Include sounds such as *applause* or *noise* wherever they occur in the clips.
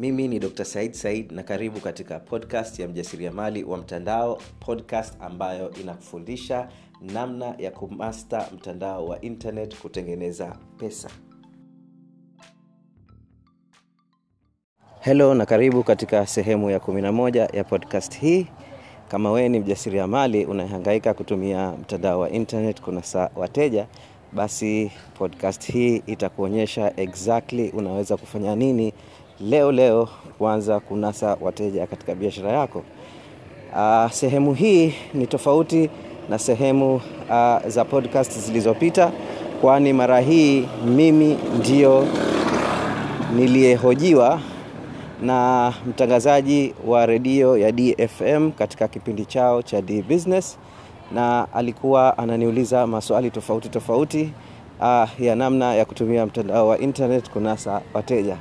mimi ni dr said said na karibu katika podcast ya mjasiriamali wa mtandao podcast ambayo inakufundisha namna ya kumasta mtandao wa internet kutengeneza pesa. Helo na karibu katika sehemu ya 11 ya podcast hii. Kama wewe ni mjasiriamali unahangaika kutumia mtandao wa internet kunasa wateja basi podcast hii itakuonyesha exactly unaweza kufanya nini leo leo kuanza kunasa wateja katika biashara yako. Uh, sehemu hii ni tofauti na sehemu uh, za podcast zilizopita kwani mara hii mimi ndio niliyehojiwa na mtangazaji wa redio ya dfm katika kipindi chao cha d business na alikuwa ananiuliza maswali tofauti tofauti uh, ya namna ya kutumia mtandao wa internet kunasa wateja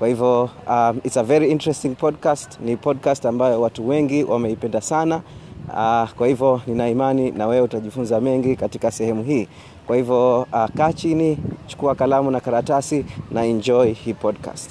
kwa hivyo um, it's a very interesting podcast. Ni podcast ambayo watu wengi wameipenda sana. Uh, kwa hivyo nina imani na wewe utajifunza mengi katika sehemu hii. Kwa hivyo uh, kaa chini chukua kalamu na karatasi na enjoy hii podcast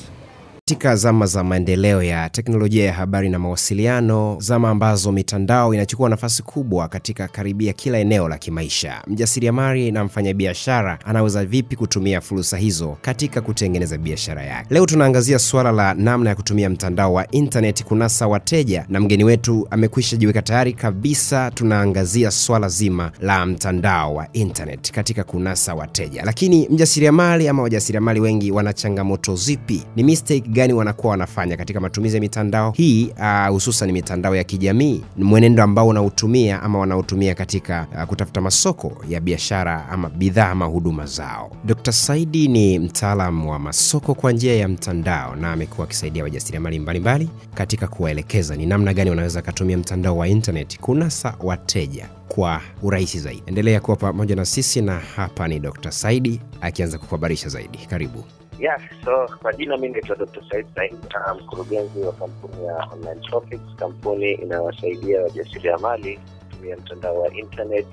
katika zama za maendeleo ya teknolojia ya habari na mawasiliano zama ambazo mitandao inachukua nafasi kubwa katika karibia kila eneo la kimaisha. Mjasiriamali na mfanyabiashara anaweza vipi kutumia fursa hizo katika kutengeneza biashara yake? Leo tunaangazia suala la namna ya kutumia mtandao wa intaneti kunasa wateja na mgeni wetu amekwisha jiweka tayari kabisa. Tunaangazia swala zima la mtandao wa intaneti katika kunasa wateja. Lakini mjasiriamali ama wajasiriamali wengi wana changamoto zipi? Ni mistake gani wanakuwa wanafanya katika matumizi ya mitandao hii hususan uh, mitandao ya kijamii? Mwenendo ambao unautumia ama wanaotumia katika uh, kutafuta masoko ya biashara ama bidhaa ama huduma zao. Dr saidi ni mtaalam wa masoko kwa njia ya mtandao na amekuwa akisaidia wajasiriamali mbalimbali katika kuwaelekeza ni namna gani wanaweza akatumia mtandao wa intaneti kunasa wateja kwa urahisi zaidi. Endelea kuwa pamoja na sisi na hapa ni dr saidi akianza kukuhabarisha zaidi. Karibu Yes, so kwa jina mi naitwa Dr. Said Said, mkurugenzi wa kampuni ya Online Tropics, kampuni inayowasaidia wajasiriamali kutumia mtandao wa internet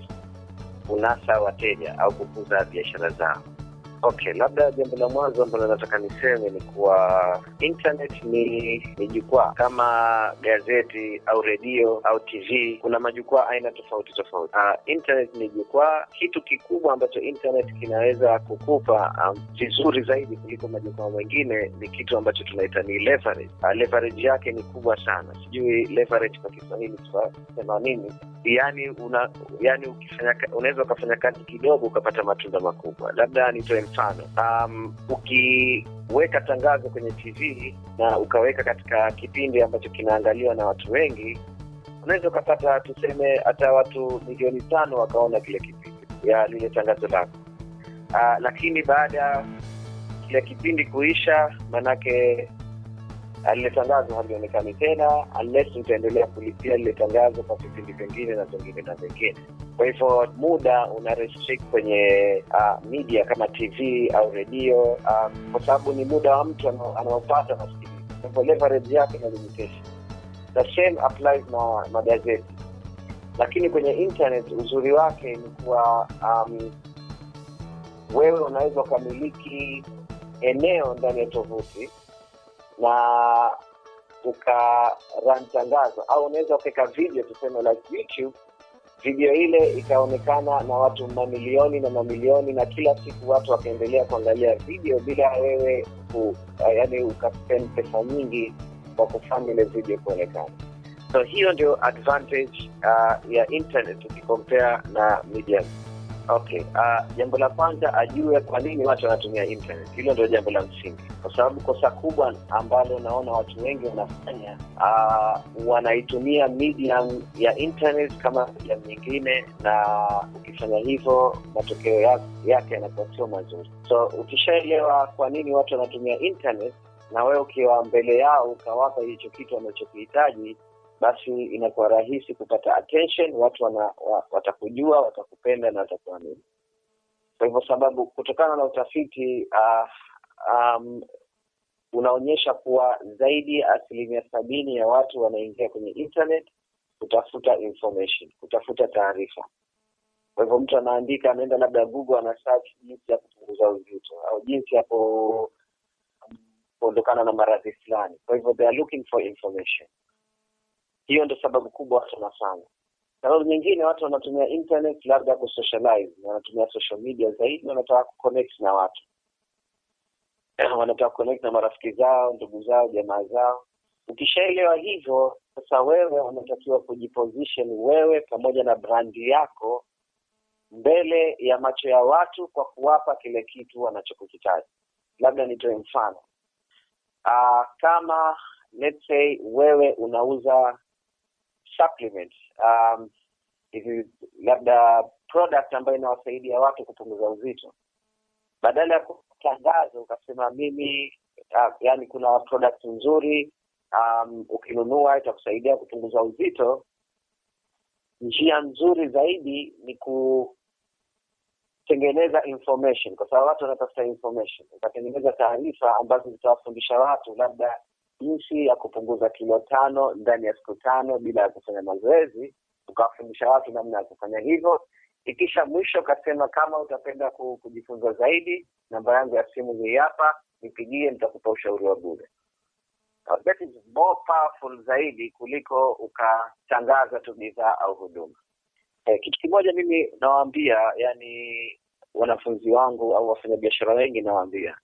kunasa wateja au kukuza biashara zao. Okay, labda jambo la mwanzo ambalo nataka niseme ni kuwa internet ni ni jukwaa kama gazeti au redio au TV. Kuna majukwaa aina tofauti tofauti. Uh, internet ni jukwaa. Kitu kikubwa ambacho internet kinaweza kukupa um, vizuri zaidi kuliko majukwaa mengine ni kitu ambacho tunaita ni leverage. Uh, leverage yake ni kubwa sana. Sijui leverage kwa Kiswahili tutasema nini? Yani una yani ukifanya unaweza ukafanya kazi kidogo ukapata matunda makubwa. Labda nitoe mfano um, ukiweka tangazo kwenye tv na ukaweka katika kipindi ambacho kinaangaliwa na watu wengi unaweza ukapata tuseme hata watu milioni tano wakaona kile kipindi ya lile tangazo lako. Uh, lakini baada ya kile kipindi kuisha manake lile tangazo halionekani tena unless utaendelea kulipia lile tangazo kwa vipindi vingine na vingine na vingine kwa hivyo muda una kwenye uh, media kama tv au redio um, kwa sababu ni muda wa mtu anaopata nasikiliza kwa leverage yake na limitation. The same applies na magazeti. Lakini kwenye internet uzuri wake ni kuwa um, wewe unaweza ukamiliki eneo ndani ya tovuti na ukaran tangazo au unaweza ukaweka video tuseme like youtube. Video ile ikaonekana na watu mamilioni na mamilioni na kila siku watu wakaendelea kuangalia video bila wewe ku, yani ukaspend pesa nyingi kwa kufanya ile video kuonekana. So hiyo ndio advantage uh, ya internet ukikompea na media okay uh, jambo la kwanza ajue kwa nini watu wanatumia internet. Hilo ndio jambo la msingi. Kwa sababu kosa kubwa ambalo naona watu wengi wanafanya uh, wanaitumia medium ya internet kama medium nyingine na ukifanya hivyo matokeo yake yanakuwa sio mazuri. So ukishaelewa kwa nini watu wanatumia internet na wewe ukiwa mbele yao ukawapa hicho kitu wanachokihitaji basi inakuwa rahisi kupata attention watu wana, wa, watakujua watakupenda na watakuamini kwa hivyo sababu kutokana na utafiti uh, um, unaonyesha kuwa zaidi ya asilimia sabini ya watu wanaingia kwenye internet kutafuta information kutafuta taarifa kwa hivyo mtu anaandika anaenda labda google ana search jinsi ya kupunguza uzito au jinsi ya kuondokana na maradhi fulani. Kwa hivyo they are looking for information. Hiyo ndio sababu kubwa watu wanafanya. Sababu nyingine watu wanatumia internet labda kusocialize, wanatumia social media zaidi, wanataka kuconnect na watu *clears throat* wanataka kuconnect na marafiki zao, ndugu zao, jamaa zao. Ukishaelewa hivyo, sasa wewe unatakiwa kujiposition wewe pamoja na brandi yako mbele ya macho ya watu kwa kuwapa kile kitu wanachokihitaji. Labda nitoe mfano uh, kama let's say wewe unauza supplement um, hivi labda product ambayo inawasaidia watu kupunguza uzito, badala ya kutangaza ukasema mimi uh, yani kuna product nzuri um, ukinunua itakusaidia kupunguza uzito, njia nzuri zaidi ni kutengeneza information, kwa sababu watu wanatafuta information. Ukatengeneza taarifa ambazo zitawafundisha watu labda jinsi ya kupunguza kilo tano ndani ya siku tano bila ya kufanya mazoezi, ukawafundisha watu namna ya kufanya hivyo. Ikisha mwisho ukasema kama utapenda kujifunza zaidi, namba yangu ya simu hii hapa, nipigie, nitakupa ushauri wa bure. Uh, that is more powerful zaidi kuliko ukatangaza tu bidhaa au huduma. Eh, kitu kimoja mimi nawaambia, yani wanafunzi wangu au wafanyabiashara wengi nawaambia,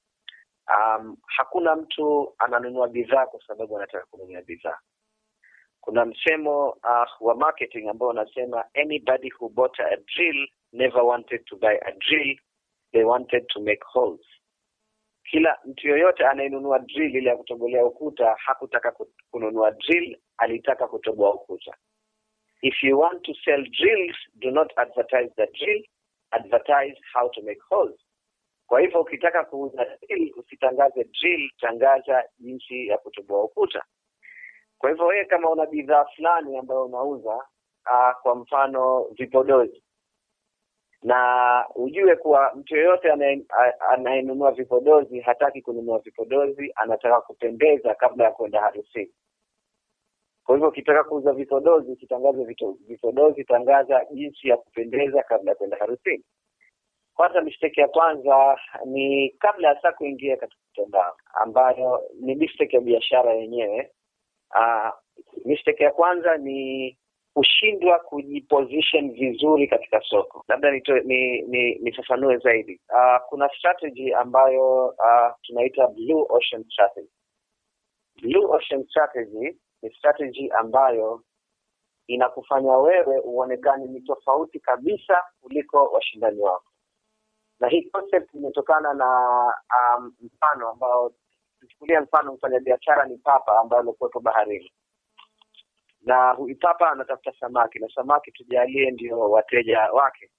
um, hakuna mtu ananunua bidhaa kwa sababu anataka kununua bidhaa. Kuna msemo uh, wa marketing ambao unasema anybody who bought a drill never wanted to buy a drill, they wanted to make holes. Kila mtu yoyote anayenunua drill ile ya kutogolea ukuta hakutaka kununua drill, alitaka kutoboa ukuta. If you want to sell drills, do not advertise the drill, advertise how to make holes. Kwa hivyo ukitaka kuuza drill, usitangaze drill, tangaza jinsi ya kutoboa ukuta. Kwa hivyo wewe kama una bidhaa fulani ambayo unauza aa, kwa mfano vipodozi na ujue kuwa mtu yeyote anayenunua vipodozi hataki kununua vipodozi, anataka kupendeza kabla ya kwenda harusini. Kwa hivyo ukitaka kuuza vipodozi, usitangaze vipodozi, tangaza jinsi ya kupendeza kabla ya kwenda harusini. Kwanza, mistake ya kwanza ni kabla ya saa kuingia katika mtandao, ambayo ni mistake ya biashara yenyewe. Uh, mistake ya kwanza ni kushindwa kujiposition vizuri katika soko. Labda ni ni nifafanue zaidi. Uh, kuna strategy ambayo uh, tunaita blue ocean strategy. Blue ocean strategy ni strategy ambayo inakufanya wewe uonekane ni tofauti kabisa kuliko washindani wako, na hii concept imetokana na um, mfano ambao tuchukulia mfano, mfanyabiashara ni papa ambaye alikuwepo baharini na huyu papa anatafuta samaki na samaki tujalie ndio wateja wake.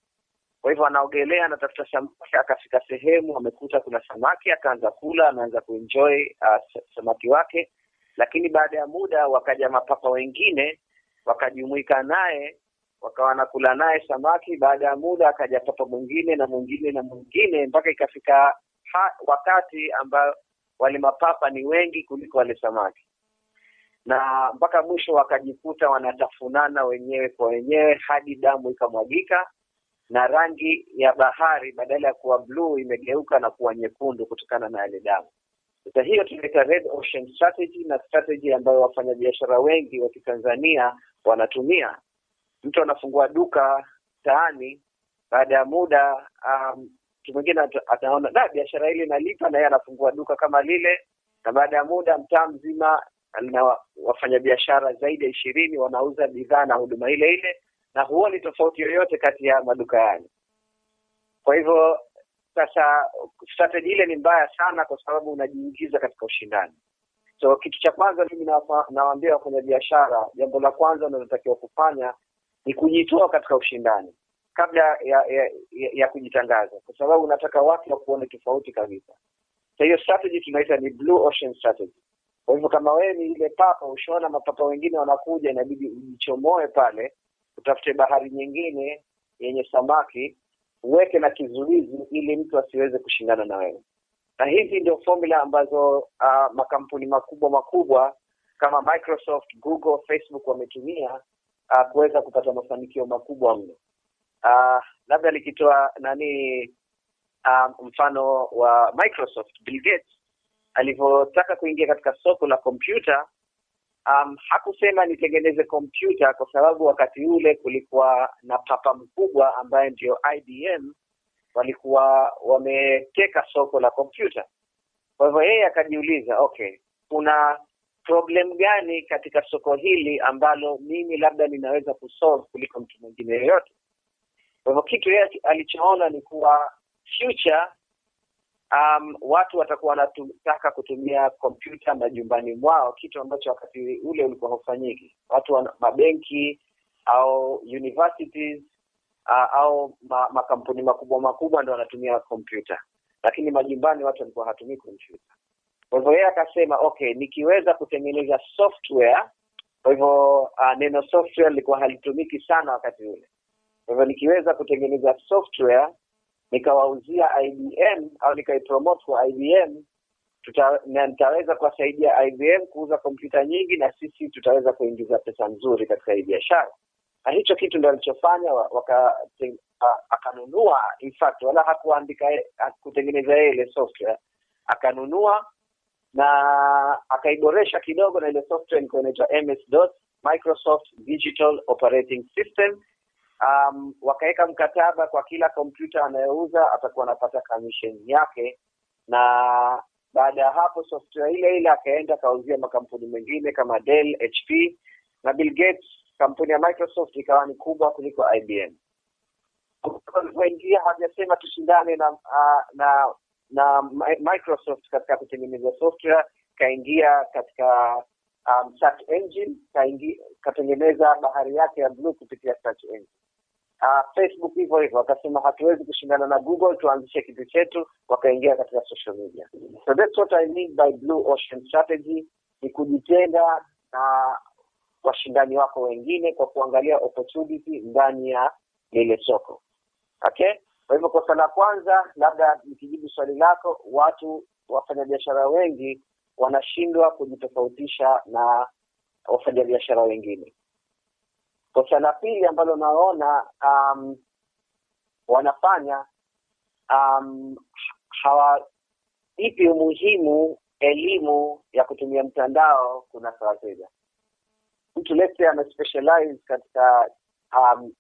Kwa hivyo anaogelea, anatafuta samaki, akafika sehemu amekuta kuna samaki, akaanza kula, anaanza kuenjoy uh, samaki wake. Lakini baada ya muda wakaja mapapa wengine wakajumuika naye, wakawa wanakula naye samaki. Baada ya muda akaja papa mwingine na mwingine na mwingine, mpaka ikafika wakati ambao wale mapapa ni wengi kuliko wale samaki na mpaka mwisho wakajikuta wanatafunana wenyewe kwa wenyewe hadi damu ikamwagika na rangi ya bahari badala ya kuwa bluu imegeuka na kuwa nyekundu kutokana na yale damu. Sasa hiyo tunaita red ocean strategy, na strategy ambayo wafanyabiashara wengi wa Kitanzania wanatumia. Mtu anafungua duka mtaani, baada ya muda um, mwingine ataona da, biashara ile inalipa, na yeye anafungua duka kama lile, na baada ya muda mtaa mzima na wafanyabiashara zaidi ya ishirini wanauza bidhaa na huduma ile ile, na huoni tofauti yoyote kati ya maduka yale. Kwa hivyo sasa, strategy ile ni mbaya sana, kwa sababu unajiingiza katika ushindani. So kitu cha kwanza mimi nawaambia wafanyabiashara, jambo la kwanza unalotakiwa kufanya ni kujitoa katika ushindani kabla ya ya, ya, ya kujitangaza, kwa sababu unataka watu wakuone tofauti kabisa. So hiyo strategy tunaita ni blue ocean strategy. Kwa hivyo kama wewe ni ile papa, ushaona mapapa wengine wanakuja, inabidi ujichomoe pale, utafute bahari nyingine yenye samaki, uweke na kizuizi, ili mtu asiweze kushindana na wewe. Na hizi ndio formula ambazo uh, makampuni makubwa makubwa kama Microsoft, Google, Facebook wametumia uh, kuweza kupata mafanikio makubwa mno. Uh, labda nikitoa nani uh, mfano wa Microsoft, Bill Gates alivyotaka kuingia katika soko la kompyuta um, hakusema nitengeneze kompyuta kwa sababu wakati ule kulikuwa na papa mkubwa ambaye ndio IBM walikuwa wameteka soko la kompyuta. Kwa hivyo yeye akajiuliza, okay, kuna problem gani katika soko hili ambalo mimi labda ninaweza kusolve kuliko mtu mwingine yoyote? Kwa hivyo kitu yeye alichoona ni kuwa future um, watu watakuwa wanataka kutumia kompyuta majumbani mwao, kitu ambacho wakati ule ulikuwa haufanyiki. Watu wa mabenki au universities uh, au ma, makampuni makubwa makubwa ndo wanatumia kompyuta, lakini majumbani watu walikuwa hawatumii kompyuta. Kwa hivyo yeye akasema okay, nikiweza kutengeneza software. Kwa hivyo uh, neno software lilikuwa halitumiki sana wakati ule. Kwa hivyo nikiweza kutengeneza software nikawauzia IBM au nikaipromote kwa IBM tuta, na nitaweza kuwasaidia IBM kuuza kompyuta nyingi, na sisi tutaweza kuingiza pesa nzuri katika hii biashara. Na hicho kitu ndio alichofanya waka, akanunua in fact, wala hakuandika kutengeneza yeye ile software, akanunua na akaiboresha kidogo, na ile software ilikuwa inaitwa Microsoft Digital Operating System. Um, wakaweka mkataba kwa kila kompyuta anayouza atakuwa anapata commission yake, na baada ya hapo software ile ile akaenda akauzia makampuni mengine kama Dell, HP na Bill Gates. Kampuni ya Microsoft ikawa ni kubwa kuliko IBM. Walivyoingia hawajasema tushindane na uh, na na Microsoft katika kutengeneza software, kaingia katika um, search engine, katengeneza bahari yake ya blue kupitia search engine. Uh, Facebook hivyo hivyo, wakasema hatuwezi kushindana na Google, tuanzishe kitu chetu, wakaingia katika social media. So that's what I mean by blue ocean strategy, ni kujitenga na washindani wako wengine kwa kuangalia opportunity ndani ya lile soko. Okay, kwa hivyo kosa la kwanza, labda nikijibu swali lako, watu wafanyabiashara wengi wanashindwa kujitofautisha na wafanyabiashara wengine. Kosa la pili ambalo naona um, wanafanya um, hawaipi umuhimu elimu ya kutumia mtandao kunasa wateja. Mtu lete ame specialize katika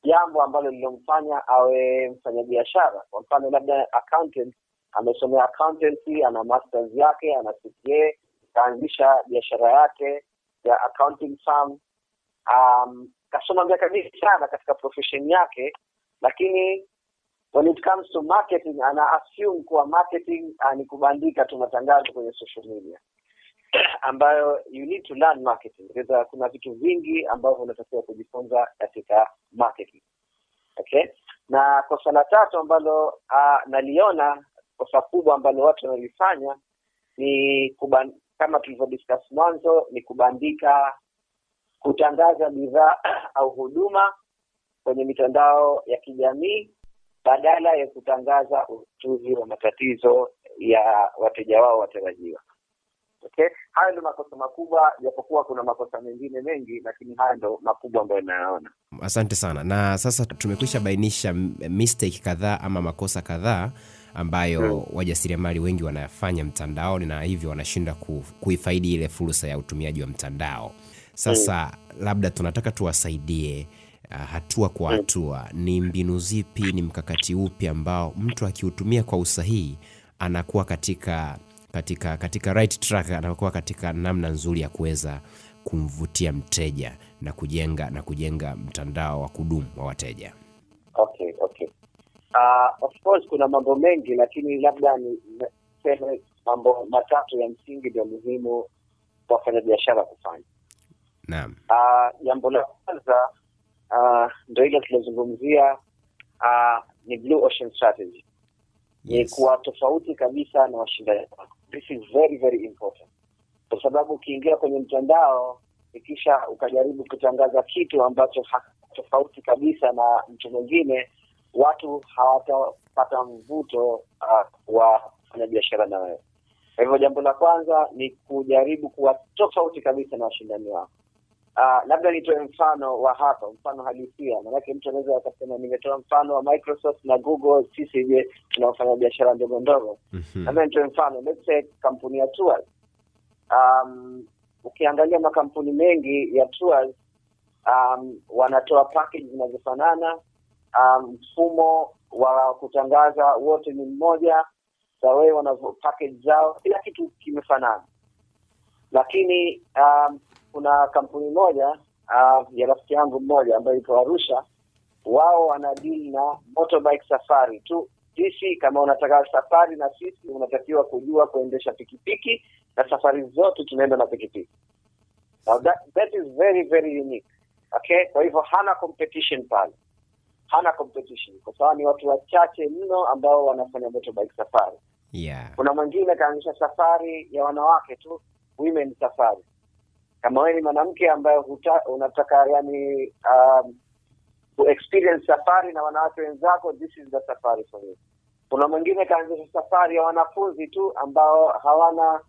jambo um, ambalo lilomfanya awe mfanyabiashara. Kwa mfano, labda accountant, amesomea accountancy, ana masters yake, ana CPA, kaanzisha biashara yake ya accounting firm um, kasoma miaka mingi sana katika profession yake, lakini when it comes to marketing ana assume kuwa marketing uh, ni kubandika tu matangazo kwenye social media *clears throat* ambayo you need to learn marketing. Kuna, kuna vitu vingi ambavyo unatakiwa kujifunza katika marketing. Okay, na kosa la tatu ambalo uh, naliona kosa kubwa ambalo watu wanalifanya ni kuban, kama tulivyodiscuss mwanzo ni kubandika kutangaza bidhaa *clears throat* au huduma kwenye mitandao ya kijamii badala ya kutangaza utuzi wa matatizo ya wateja wao watarajiwa. Okay, hayo ndio makosa makubwa, japokuwa kuna makosa mengine mengi, lakini haya ndo makubwa ambayo inayaona. Asante sana. Na sasa tumekwisha bainisha mistake kadhaa ama makosa kadhaa ambayo hmm, wajasiriamali wengi wanayafanya mtandaoni na hivyo wanashinda kuifaidi ile fursa ya utumiaji wa mtandao. Sasa hmm, labda tunataka tuwasaidie uh, hatua kwa Hmm. hatua, ni mbinu zipi, ni mkakati upi ambao mtu akiutumia kwa usahihi anakuwa katika katika katika right track, anakuwa katika namna nzuri ya kuweza kumvutia mteja na kujenga na kujenga mtandao wa kudumu wa wateja. Okay, okay. Uh, of course kuna mambo mengi, lakini labda niseme mambo matatu ya msingi ndio muhimu kwa wafanyabiashara kufanya. Naam. Ah, jambo la kwanza uh, ndo ile tulizungumzia uh, ni blue ocean strategy ni kuwa tofauti kabisa na washindani wako. This is very very important, kwa sababu ukiingia kwenye mtandao ikisha ukajaribu kutangaza kitu ambacho tofauti kabisa na mtu mwingine, watu hawatapata mvuto uh, wa kufanya biashara na wewe. Kwa hivyo jambo la kwanza ni kujaribu kuwa tofauti kabisa na washindani wako. Uh, labda nitoe mfano wa hapa, mfano halisia, maanake mtu anaweza akasema nimetoa mfano wa Microsoft na Google, sisi je tunaofanya biashara ndogo ndogo. Mhm. Labda nitoe mfano, let's say kampuni ya tours. Um, ukiangalia makampuni mengi ya tours um, wanatoa package zinazofanana um, mfumo wa kutangaza wote ni mmoja sawee wanavyo package zao kila kitu kimefanana lakini um, kuna kampuni moja uh, ya rafiki yangu mmoja ambayo ipo arusha. Wao wanadili na motorbike safari tu. Sisi kama unataka safari na sisi unatakiwa kujua kuendesha pikipiki na safari zote tunaenda na pikipiki. Now that, that is very very unique okay? Kwa hivyo hana competition pale. Hana competition kwa sababu ni watu wachache mno ambao wanafanya motorbike safari. Yeah. kuna mwingine kaanzisha safari ya wanawake tu women safari kama wewe ni mwanamke ambaye unataka yani um, ku experience safari na wanawake wenzako this is the safari for you. Kuna mwingine kaanzisha safari ya wanafunzi tu ambao hawana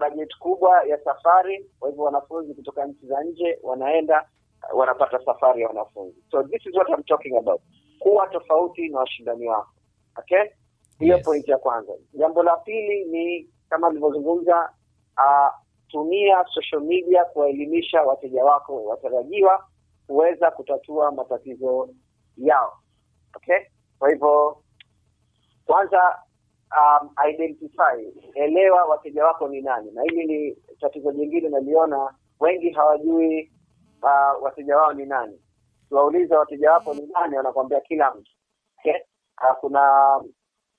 bajeti kubwa ya safari kwa hivyo wanafunzi kutoka nchi za nje wanaenda uh, wanapata safari ya wanafunzi. So this is what I'm talking about. Kuwa tofauti na washindani wako. Okay? Hiyo Yes. point ya kwanza. Jambo la pili ni kama nilivyozungumza uh, tumia social media kuwaelimisha wateja wako watarajiwa kuweza kutatua matatizo yao. Okay? Kwa hivyo kwanza um, identify elewa wateja wako ni nani. Na hili ni tatizo jingine naliona wengi hawajui uh, wateja wao ni nani. Tuwauliza wateja wako ni nani wanakwambia kila mtu. Okay? uh, kuna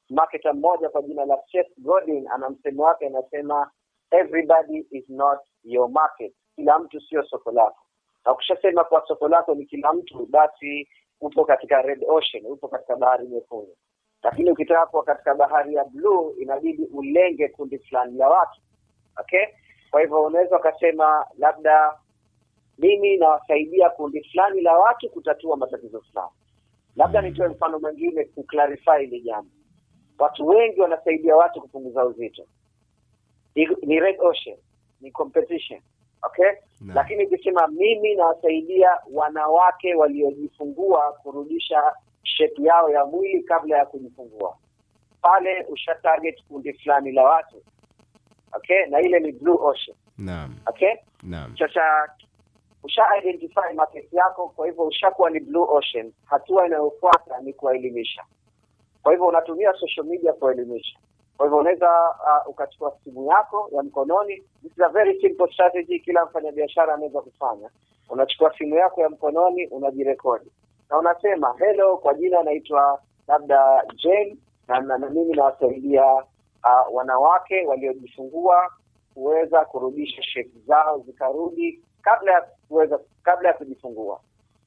marketer mmoja kwa jina la Seth Godin ana msemo wake anasema everybody is not your market. Kila mtu sio soko lako. Na ukishasema kwa soko lako ni kila mtu basi upo katika red ocean upo katika bahari nyekundu. Lakini ukitaka kuwa katika bahari ya blue inabidi ulenge kundi fulani la watu. Okay? Kwa hivyo unaweza ukasema labda mimi nawasaidia kundi fulani la watu kutatua matatizo fulani. Labda nitoe mfano mwingine kuclarify hili jambo. Watu wengi wanasaidia watu kupunguza uzito ni, ni red ocean ni competition okay na. lakini ukisema mimi nawasaidia wanawake waliojifungua kurudisha shepu yao ya mwili kabla ya kujifungua pale usha target kundi fulani la watu okay na ile ni blue ocean Naam. okay Naam. sasa usha identify market yako kwa hivyo ushakuwa ni blue ocean hatua inayofuata ni kuwaelimisha kwa hivyo unatumia social media kuwaelimisha kwa hivyo unaweza uh, ukachukua simu yako ya mkononi. This is a very simple strategy kila mfanyabiashara anaweza kufanya. Unachukua simu yako ya mkononi unajirekodi. Na unasema hello kwa jina naitwa labda Jane na, na, na mimi nawasaidia uh, wanawake waliojifungua kuweza kurudisha shepu zao zikarudi kabla ya kuweza kabla ya kujifungua.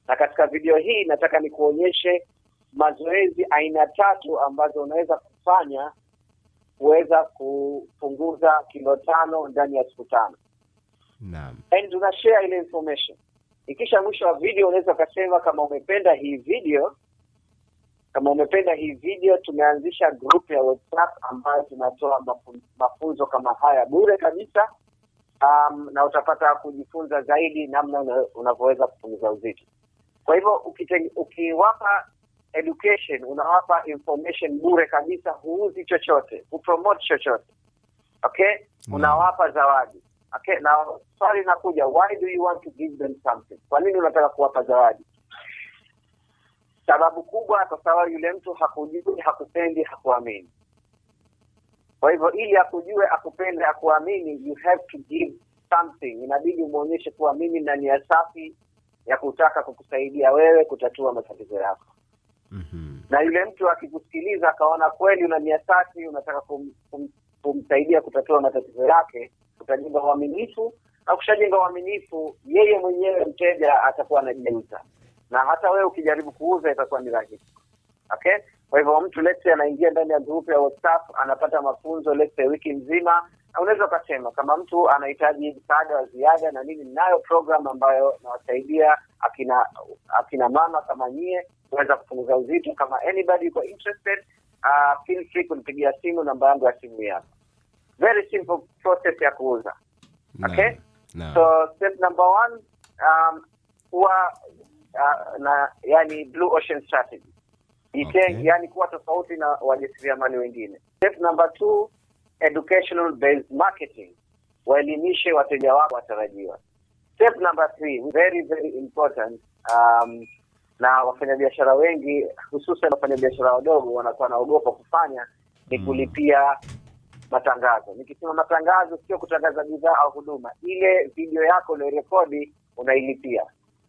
Na katika video hii nataka nikuonyeshe mazoezi aina tatu ambazo unaweza kufanya kuweza kupunguza kilo tano ndani ya siku tano. Naam. and tuna share ile information. Ikisha mwisho wa video unaweza ukasema kama umependa hii video. Kama umependa hii video tumeanzisha group ya whatsapp ambayo tunatoa mafunzo kama haya bure kabisa. Um, na utapata kujifunza zaidi namna unavyoweza kupunguza uzito. Kwa hivyo ukiwapa education unawapa information bure kabisa huuzi chochote hupromote chochote. Okay? Unawapa zawadi. Okay? Na swali linakuja why do you want to give them something? Kwa nini unataka kuwapa zawadi? Sababu kubwa kwa sababu yule mtu hakujui hakupendi hakuamini. Kwa hivyo ili akujue akupende akuamini you have to give something. Inabidi umwonyeshe kuwa mimi na nia safi ya kutaka kukusaidia wewe kutatua matatizo yako Mhm. na yule mtu akikusikiliza akaona kweli una nia unataka kum, kum, kumsaidia kutatua matatizo yake utajenga uaminifu. Na kushajenga uaminifu yeye mwenyewe mteja atakuwa anajiuza, na hata wewe ukijaribu kuuza itakuwa ni rahisi. Okay? Kwa hivyo mtu lete anaingia ndani ya grupu ya whatsapp anapata mafunzo lete wiki nzima unaweza ukasema kama mtu anahitaji msaada wa ziada na nini ninayo program ambayo nawasaidia akina akina mama kama nyie kuweza kupunguza uzito kama anybody yuko interested uh, feel free kunipigia simu namba yangu ya simu yako very simple process ya kuuza okay no. so step number one um, kuwa uh, na yani blue ocean strategy Itenge, Okay. yani kuwa tofauti na wajasiriamali wengine. Step number two, educational based marketing, waelimishe wateja wako watarajiwa. Step number three, very very important, um, na wafanyabiashara wengi hususan wafanyabiashara wadogo wanakuwa wanaogopa kufanya ni Mm. kulipia matangazo. Nikisema matangazo, sio kutangaza bidhaa au huduma, ile video yako uliorekodi unailipia.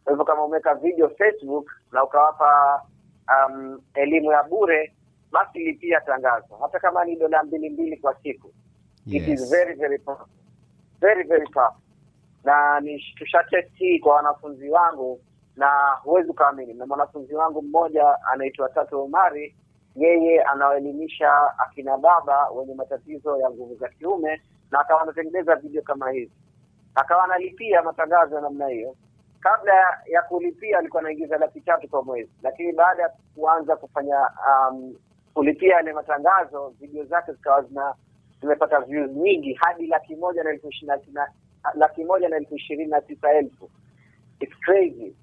Kwa hivyo kama umeweka video Facebook na ukawapa um, elimu ya bure, basi lipia tangazo, hata kama ni dola mbili mbili kwa siku. It is very very tough. very very tough. Na ni tushatesti kwa wanafunzi wangu, na huwezi ukaamini, na mwanafunzi wangu mmoja anaitwa Tatu Omari, yeye anawaelimisha akina baba wenye matatizo ya nguvu za kiume, na akawa anatengeneza video kama hizi, akawa analipia matangazo ya namna hiyo. Kabla ya kulipia alikuwa anaingiza laki tatu kwa mwezi, lakini baada ya kuanza kufanya um, kulipia yale matangazo, video zake zikawa zina zimepata views nyingi hadi laki moja na elfu ishirini na laki moja na elfu ishirini na tisa elfu It's crazy.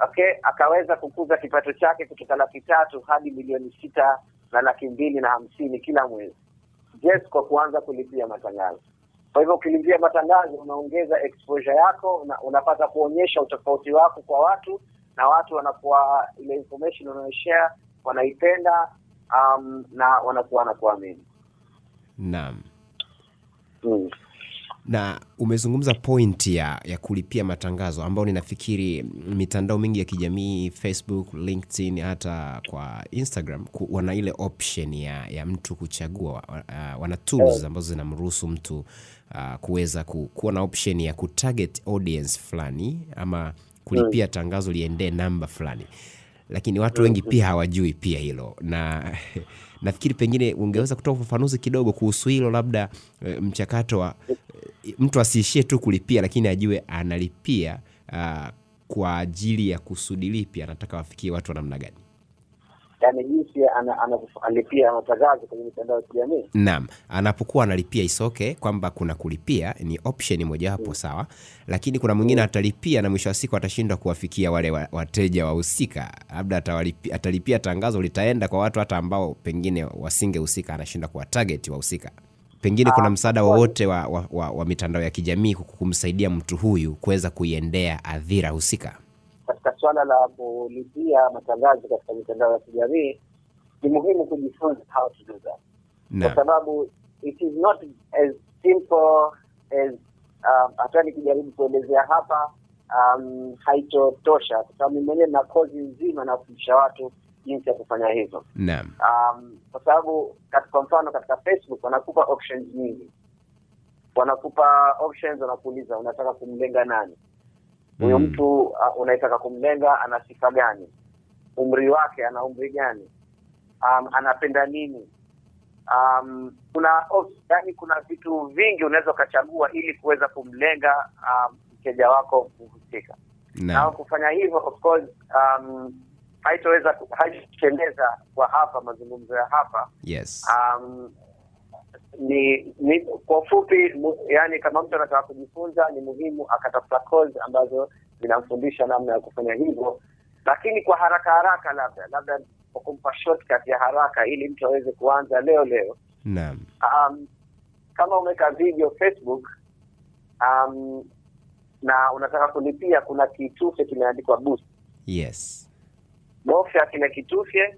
Okay, akaweza kukuza kipato chake kutoka laki tatu hadi milioni sita na laki mbili na hamsini kila mwezi just kwa kuanza kulipia matangazo. Kwa hivyo ukilipia matangazo unaongeza exposure yako, una, unapata kuonyesha utofauti wako kwa watu na watu wanakuwa ile information unayoshare wanaipenda, um, na wanakuwa wanakuamini. Naam. Mm. na umezungumza point ya, ya kulipia matangazo ambao ninafikiri mitandao mingi ya kijamii facebook linkedin hata kwa instagram ku, wana ile option ya, ya mtu kuchagua uh, wana tools ambazo zinamruhusu mtu uh, kuweza ku, kuwa na option ya kutarget audience fulani ama kulipia tangazo liendee namba fulani lakini watu wengi pia hawajui pia hilo. Na *laughs* nafikiri pengine ungeweza kutoa ufafanuzi kidogo kuhusu hilo labda e, mchakato wa e, mtu asiishie tu kulipia lakini ajue analipia a, kwa ajili ya kusudi lipi anataka wafikie watu wa namna gani Yaani jinsi ana- anavyolipia matangazo kwenye mitandao ya kijamii. naam anapokuwa analipia isoke kwamba kuna kulipia ni option mojawapo sawa. Lakini kuna mwingine atalipia na mwisho wa siku atashindwa kuwafikia wale wateja wahusika. Labda atalipia tangazo litaenda kwa watu hata ambao pengine wasingehusika anashindwa kuwa target wahusika. Pengine kuna Ah, msaada wowote wa, wa, wa, wa mitandao ya kijamii kumsaidia mtu huyu kuweza kuiendea adhira husika Katika swala la kulipia matangazo katika mitandao ya kijamii ni muhimu kujifunza how to do that. kwa sababu it is not as simple as um, hata nikijaribu kuelezea hapa um, haitotosha kwa sababu mwenyewe na kozi nzima nawafundisha watu jinsi ya kufanya hivyo. Naam. Um, kwa sababu kwa mfano katika facebook wanakupa options nyingi. Wanakupa options wanakuuliza unataka kumlenga nani huyo Mm. mtu uh, unaitaka kumlenga ana sifa gani? Umri wake ana umri gani? Um, anapenda nini? Um, kuna oh, yani kuna vitu vingi unaweza ukachagua ili kuweza kumlenga um, mteja wako kuhusika na no. kufanya hivyo of course um, haitoweza haitotendeza kwa hapa mazungumzo ya hapa. Yes. Um, ni, ni kwa ufupi mu, yani kama mtu anataka kujifunza ni muhimu akatafuta course ambazo zinamfundisha namna ya kufanya hivyo. Lakini kwa haraka haraka labda labda kwa kumpa shortcut ya haraka ili mtu aweze kuanza leo leo. Naam. Um, kama umeweka video facebook um, na unataka kulipia kuna kitufe kimeandikwa boost. Yes. Bofya kile kitufe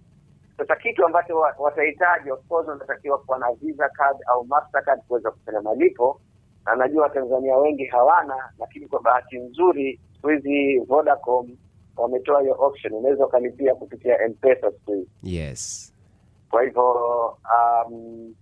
sasa kitu ambacho wa- watahitaji of course wanatakiwa kuwa na visa card au mastercard kuweza kufanya malipo. Na najua watanzania wengi hawana lakini kwa bahati nzuri siku hizi vodacom wametoa hiyo option. Unaweza ukalipia kupitia mpesa siku hizi. Yes. Kwa hivyo um,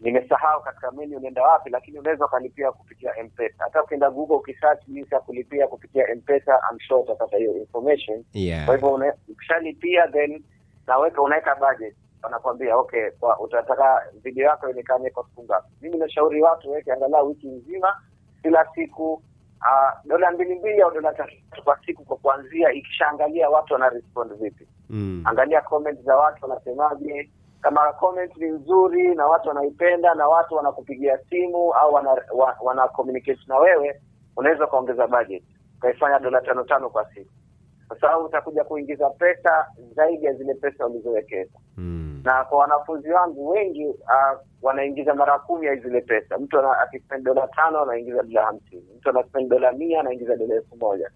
nimesahau katika menu unaenda wapi lakini unaweza ukalipia kupitia mpesa. Hata ukienda google ukisearch jinsi ya kulipia kupitia mpesa I'm sure utapata hiyo information. Yeah. Kwa hivyo ukishalipia then naweka unaweka budget. Wanakwambia okay kwa utataka video yako ionekane kwa siku ngapi? Mimi nashauri watu weke angalau wiki nzima kila siku uh, dola mbili mbili au dola tatu kwa siku kwa kuanzia ikishaangalia watu wana respond vipi. Mm. angalia comment za watu wanasemaje. Kama comment ni nzuri na watu wanaipenda na watu wanakupigia simu au wana, wana, wana communicate na wewe unaweza ukaongeza budget. Ukaifanya dola tano tano kwa siku, kwa sababu utakuja kuingiza pesa zaidi ya zile pesa ulizowekeza Mm. na kwa wanafunzi wangu wengi uh, wanaingiza mara kumi ya zile pesa. Mtu akispend dola tano anaingiza dola hamsini, mtu anaspend dola mia anaingiza dola elfu moja.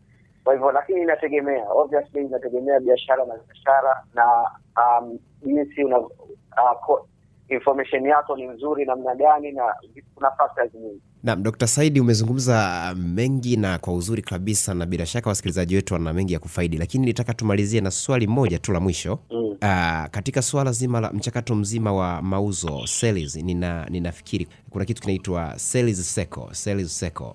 Kwa hivyo, lakini inategemea, obviously inategemea biashara na biashara na um, jinsi una uh, information yako ni nzuri namna gani, na kuna factors nyingi. Naam, Dr. Saidi umezungumza mengi na kwa uzuri kabisa na bila shaka wasikilizaji wetu wana mengi ya kufaidi, lakini nitaka tumalizie na swali moja tu la mwisho. Mm. Aa, katika suala zima la mchakato mzima wa mauzo sales, nina ninafikiri kuna kitu kinaitwa sales cycle, sales cycle.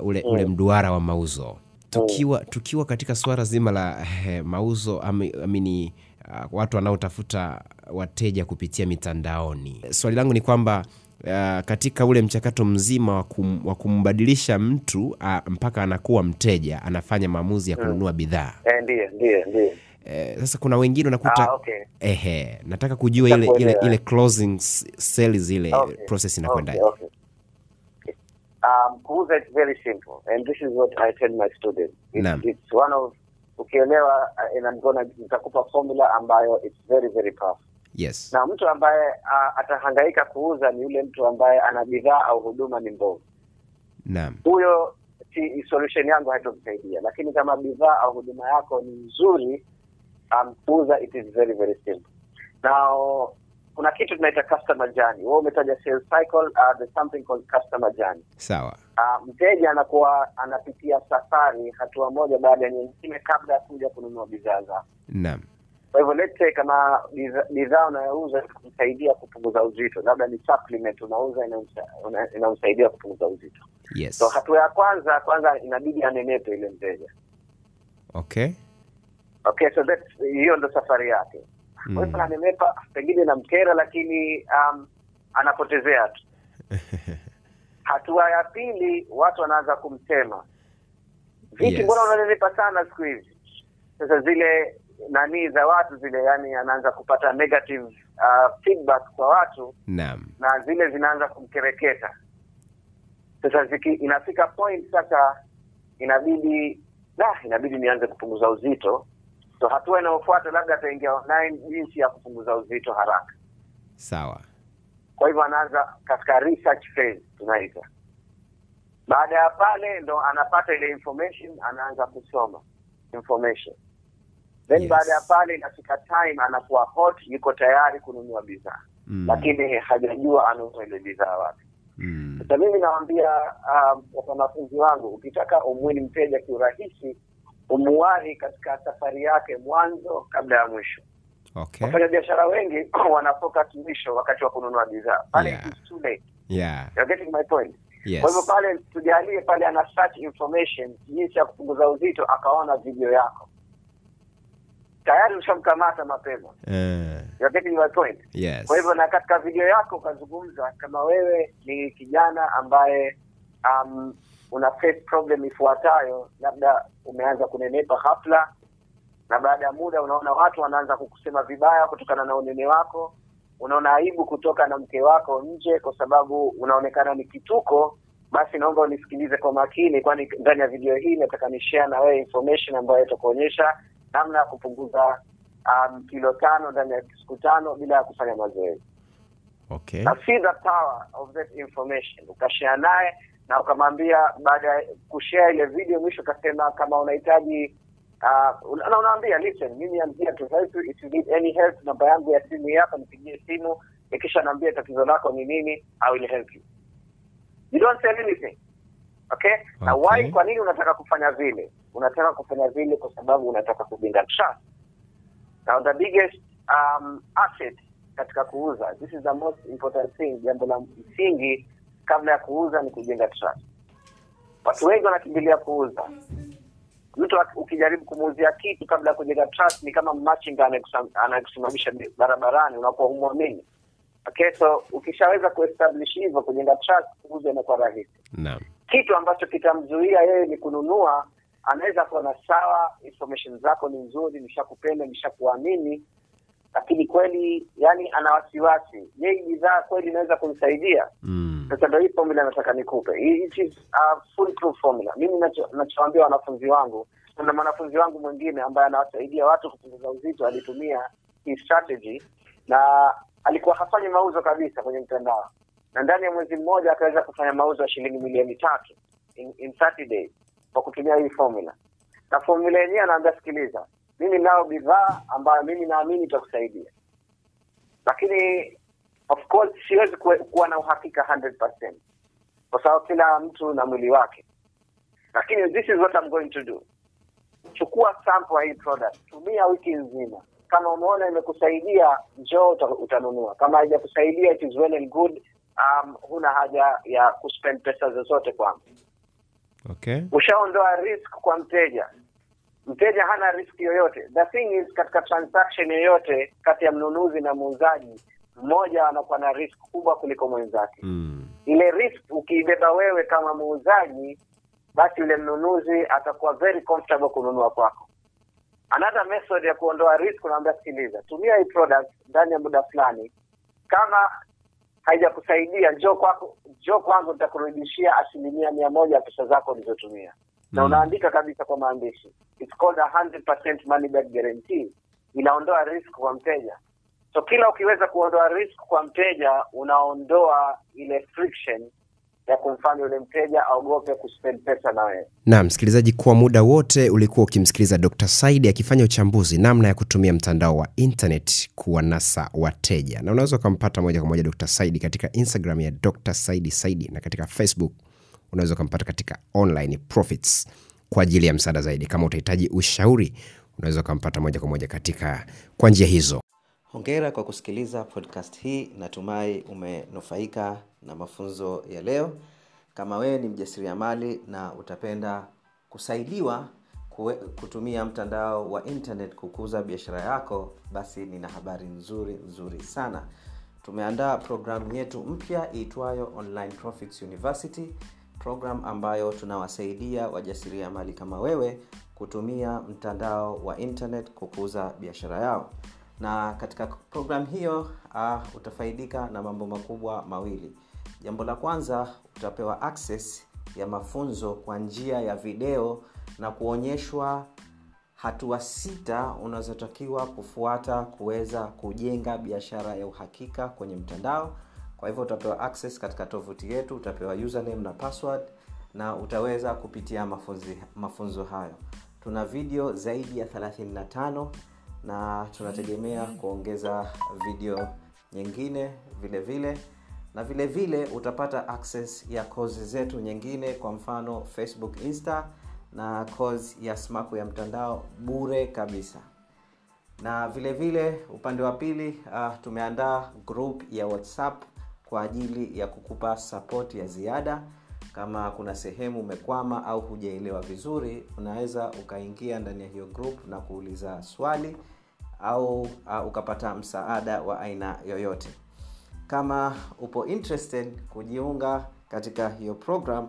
Uh, ule, ule mduara wa mauzo tukiwa tukiwa katika suala zima la he, mauzo ami- amini uh, watu wanaotafuta wateja kupitia mitandaoni. Swali langu ni kwamba ah, katika ule mchakato mzima wa kum, kumbadilisha mtu uh, mpaka anakuwa mteja, anafanya maamuzi ya kununua bidhaa. Eh, ndiye, ndiye, ndiye. Eh, sasa kuna wengine unakuta Ah, okay. Ehe, nataka kujua ile ile ile closing sale zile Okay. process inakwendaje? Okay, okay. Um, kuuza it's very simple and this is what I tell my students. It's, it's one of ukielewa uh, and I'm gonna nitakupa formula ambayo it's very very powerful. Yes. Na mtu ambaye a, atahangaika kuuza ni yule mtu ambaye ana bidhaa au huduma ni mbovu. Naam. Huyo si solution yangu haitomsaidia, lakini kama bidhaa au huduma yako ni nzuri, um, kuuza it is very very simple. Now kuna kitu tunaita customer journey. Wewe umetaja sales cycle, uh, there's something called customer journey. Sawa. Uh, mteja anakuwa anapitia safari hatua moja baada ya nyingine kabla ya kuja kununua bidhaa zako. Naam. Kwa hivyo let's say kama bidhaa- unayouza kumsaidia kupunguza uzito, labda ni supplement unauza inamsaidia kupunguza uzito. Yes. So hatua ya kwanza kwanza inabidi anenepe ile mteja. Okay. Okay, so that hiyo ndo safari yake. Kwa hivyo Mm. anenepa, pengine namkera, lakini um, anapotezea tu. *laughs* Hatua ya pili, watu wanaanza kumsema vipi, Yes. mbona unanenepa sana siku hizi? Sasa zile nani za watu zile, yani anaanza kupata negative uh, feedback kwa watu Naam. na zile zinaanza kumkereketa. Sasa ziki, inafika point sasa inabidi nah, inabidi nianze kupunguza uzito. So hatua inayofuata labda ataingia online jinsi ya kupunguza uzito haraka. Sawa. Kwa hivyo anaanza katika research phase tunaita. Baada ya pale ndo anapata ile information, anaanza kusoma information. Then Yes. baada ya pale inafika time anakuwa hot, yuko tayari kununua bidhaa Mm. lakini hajajua anunua ile bidhaa wapi. Mm. Sasa mimi nawaambia um, wanafunzi wangu, ukitaka umwini mteja kiurahisi, umuwahi katika safari yake mwanzo kabla ya mwisho. Okay. Wafanya biashara wengi *clears throat* wanafocus mwisho wakati wa kununua bidhaa pale, Yeah. it's too late. Yeah. You're getting my point? Yes. Kwa hivyo pale tujalie pale ana search information jinsi ya kupunguza uzito, akaona video yako tayari ushamkamata mapema. Eh, You're getting my point? yes. Kwa hivyo na katika video yako ukazungumza kama wewe ni kijana ambaye um, una face problem ifuatayo, labda umeanza kunenepa ghafla, na baada ya muda unaona watu wanaanza kukusema vibaya kutokana na unene wako, unaona aibu kutoka na mke wako nje kwa sababu unaonekana ni kituko, basi naomba unisikilize kwa makini, kwani ndani ya video hii nataka ni na wewe information ambayo itakuonyesha namna ya kupunguza um, kilo tano ndani ya siku tano bila ya kufanya mazoezi. Okay. Na see the power of that information, ukashare naye na ukamwambia, baada ya kushare ile video, mwisho ukasema kama unahitaji uh, na unaambia listen, mimi am here to help you if you need any help, namba yangu ya simu hapa, nipigie simu, ikisha naambia tatizo lako ni nini, I will help you. You don't sell anything. Okay? Na why, kwa nini unataka kufanya vile? Unataka kufanya vile kwa sababu unataka kujenga trust. Now the biggest um, asset katika kuuza, this is the most important thing, jambo la msingi kabla ya kuuza ni kujenga trust. Watu wengi wanakimbilia kuuza. Mtu ukijaribu kumuuzia kitu kabla ya kujenga trust ni kama machinga anayekusimamisha barabarani unakuwa humwamini. Okay, so ukishaweza kuestablish hivyo, kujenga trust, kuuza inakuwa rahisi Naam. Kitu ambacho kitamzuia yeye ni kununua, anaweza kuona sawa, information zako ni nzuri, nishakupenda, nishakuamini, lakini kweli, yani ana wasiwasi, je, bidhaa kweli inaweza kumsaidia? Mm. sasa ndo hii formula nataka nikupe it is a full formula mimi nachoambia wanafunzi wangu kuna mwanafunzi wangu mwingine ambaye anawasaidia watu kupunguza uzito alitumia hii strategy na alikuwa hafanyi mauzo kabisa kwenye mtandao na ndani ya mwezi mmoja akaweza kufanya mauzo ya shilingi milioni tatu in, in 30 days kwa kutumia hii formula. Na formula yenyewe anaambia sikiliza mimi nao bidhaa ambayo mimi naamini itakusaidia. Lakini of course siwezi kuwa na uhakika 100% kwa sababu kila mtu na mwili wake. Lakini this is what I'm going to do. Chukua sample hii product tumia wiki nzima. Kama umeona imekusaidia njoo utanunua. Kama haijakusaidia it is well and good um, huna haja ya kuspend pesa zozote kwangu. Okay. Ushaondoa risk kwa mteja. Mteja hana risk yoyote. The thing is katika transaction yoyote kati ya mnunuzi na muuzaji mmoja anakuwa na risk kubwa kuliko mwenzake. Mm. ile risk ukiibeba wewe kama muuzaji basi yule mnunuzi atakuwa very comfortable kununua kwako. Another method ya kuondoa risk unaambia sikiliza tumia hii product ndani ya muda fulani. Kama haijakusaidia. Njoo kwako njoo kwangu nitakurudishia asilimia mia moja ya pesa zako ulizotumia. Na Mm. unaandika kabisa kwa maandishi it's called a 100% money back guarantee. Inaondoa risk kwa mteja. So kila ukiweza kuondoa risk kwa mteja unaondoa ile friction ya kumfanya yule mteja aogope kuspend pesa na wewe. Naam, msikilizaji kwa muda wote ulikuwa ukimsikiliza dr saidi akifanya uchambuzi namna ya kutumia mtandao wa internet kuwanasa wateja. Na unaweza ukampata moja kwa moja dr saidi katika instagram ya dr saidi saidi na katika facebook. Unaweza ukampata katika online profits kwa ajili ya msaada zaidi. Kama utahitaji ushauri unaweza ukampata moja kwa moja katika kwa njia hizo hongera kwa kusikiliza podcast hii natumai umenufaika na mafunzo ya leo. Kama wewe ni mjasiriamali na utapenda kusaidiwa kue, kutumia mtandao wa internet kukuza biashara yako basi nina habari nzuri nzuri sana. Tumeandaa programu yetu mpya iitwayo online profits university program ambayo tunawasaidia wajasiriamali kama wewe kutumia mtandao wa internet kukuza biashara yao na katika programu hiyo uh, utafaidika na mambo makubwa mawili. Jambo la kwanza utapewa access ya mafunzo kwa njia ya video na kuonyeshwa hatua sita unazotakiwa kufuata kuweza kujenga biashara ya uhakika kwenye mtandao. Kwa hivyo utapewa access katika tovuti yetu utapewa username na password na utaweza kupitia mafunzi, mafunzo hayo. Tuna video zaidi ya 35 na tunategemea kuongeza video nyingine vile vile na vile vile utapata access ya kozi zetu nyingine kwa mfano facebook insta na kozi ya smaku ya mtandao bure kabisa. Na vile vile upande wa pili uh, tumeandaa group ya whatsapp kwa ajili ya kukupa support ya ziada kama kuna sehemu umekwama au hujaelewa vizuri unaweza ukaingia ndani ya hiyo group na kuuliza swali au uh, ukapata msaada wa aina yoyote. Kama upo interested kujiunga katika hiyo program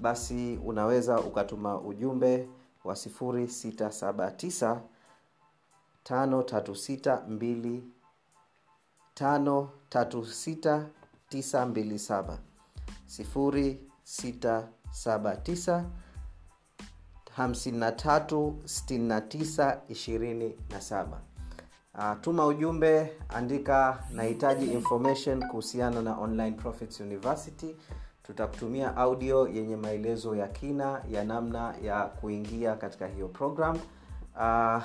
basi unaweza ukatuma ujumbe wa 679 5362 536927 0679 536927 uh, tuma ujumbe andika nahitaji information kuhusiana na online profits university. Tutakutumia audio yenye maelezo ya kina ya namna ya kuingia katika hiyo program. Uh,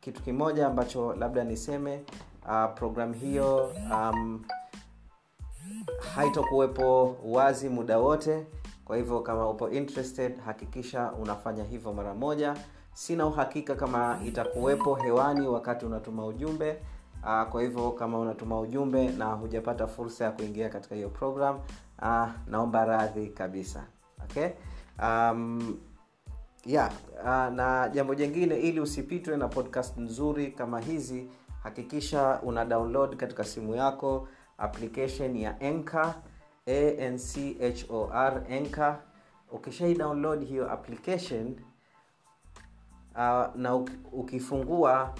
kitu kimoja ambacho labda niseme uh, program hiyo um, haitokuwepo wazi muda wote. Kwa hivyo kama upo interested hakikisha unafanya hivyo mara moja. Sina uhakika kama itakuwepo hewani wakati unatuma ujumbe. Uh, kwa hivyo kama unatuma ujumbe na hujapata fursa ya kuingia katika hiyo program uh, naomba radhi kabisa. Okay? Um, yeah, uh, na jambo jingine ili usipitwe na podcast nzuri kama hizi hakikisha una download katika simu yako application ya Anchor anchor Anchor. Ukishai download hiyo application uh, na ukifungua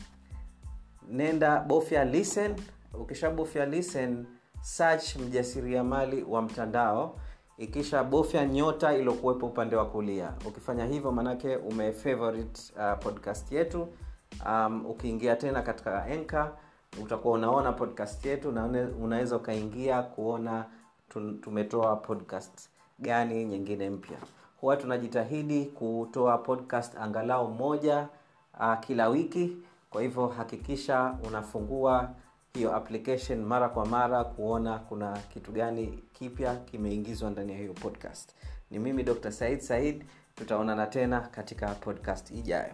nenda bofya listen. Ukishabofya listen search mjasiriamali wa mtandao. Ikisha bofya nyota iliyokuwepo upande wa kulia. Ukifanya hivyo manake umefavorite uh, podcast yetu. Um, ukiingia tena katika enka utakuwa unaona podcast yetu na unaweza ukaingia kuona tumetoa podcast gani nyingine mpya. Huwa tunajitahidi kutoa podcast angalau moja uh, kila wiki. Kwa hivyo hakikisha unafungua hiyo application mara kwa mara kuona kuna kitu gani kipya kimeingizwa ndani ya hiyo podcast. Ni mimi dr said said tutaonana tena katika podcast ijayo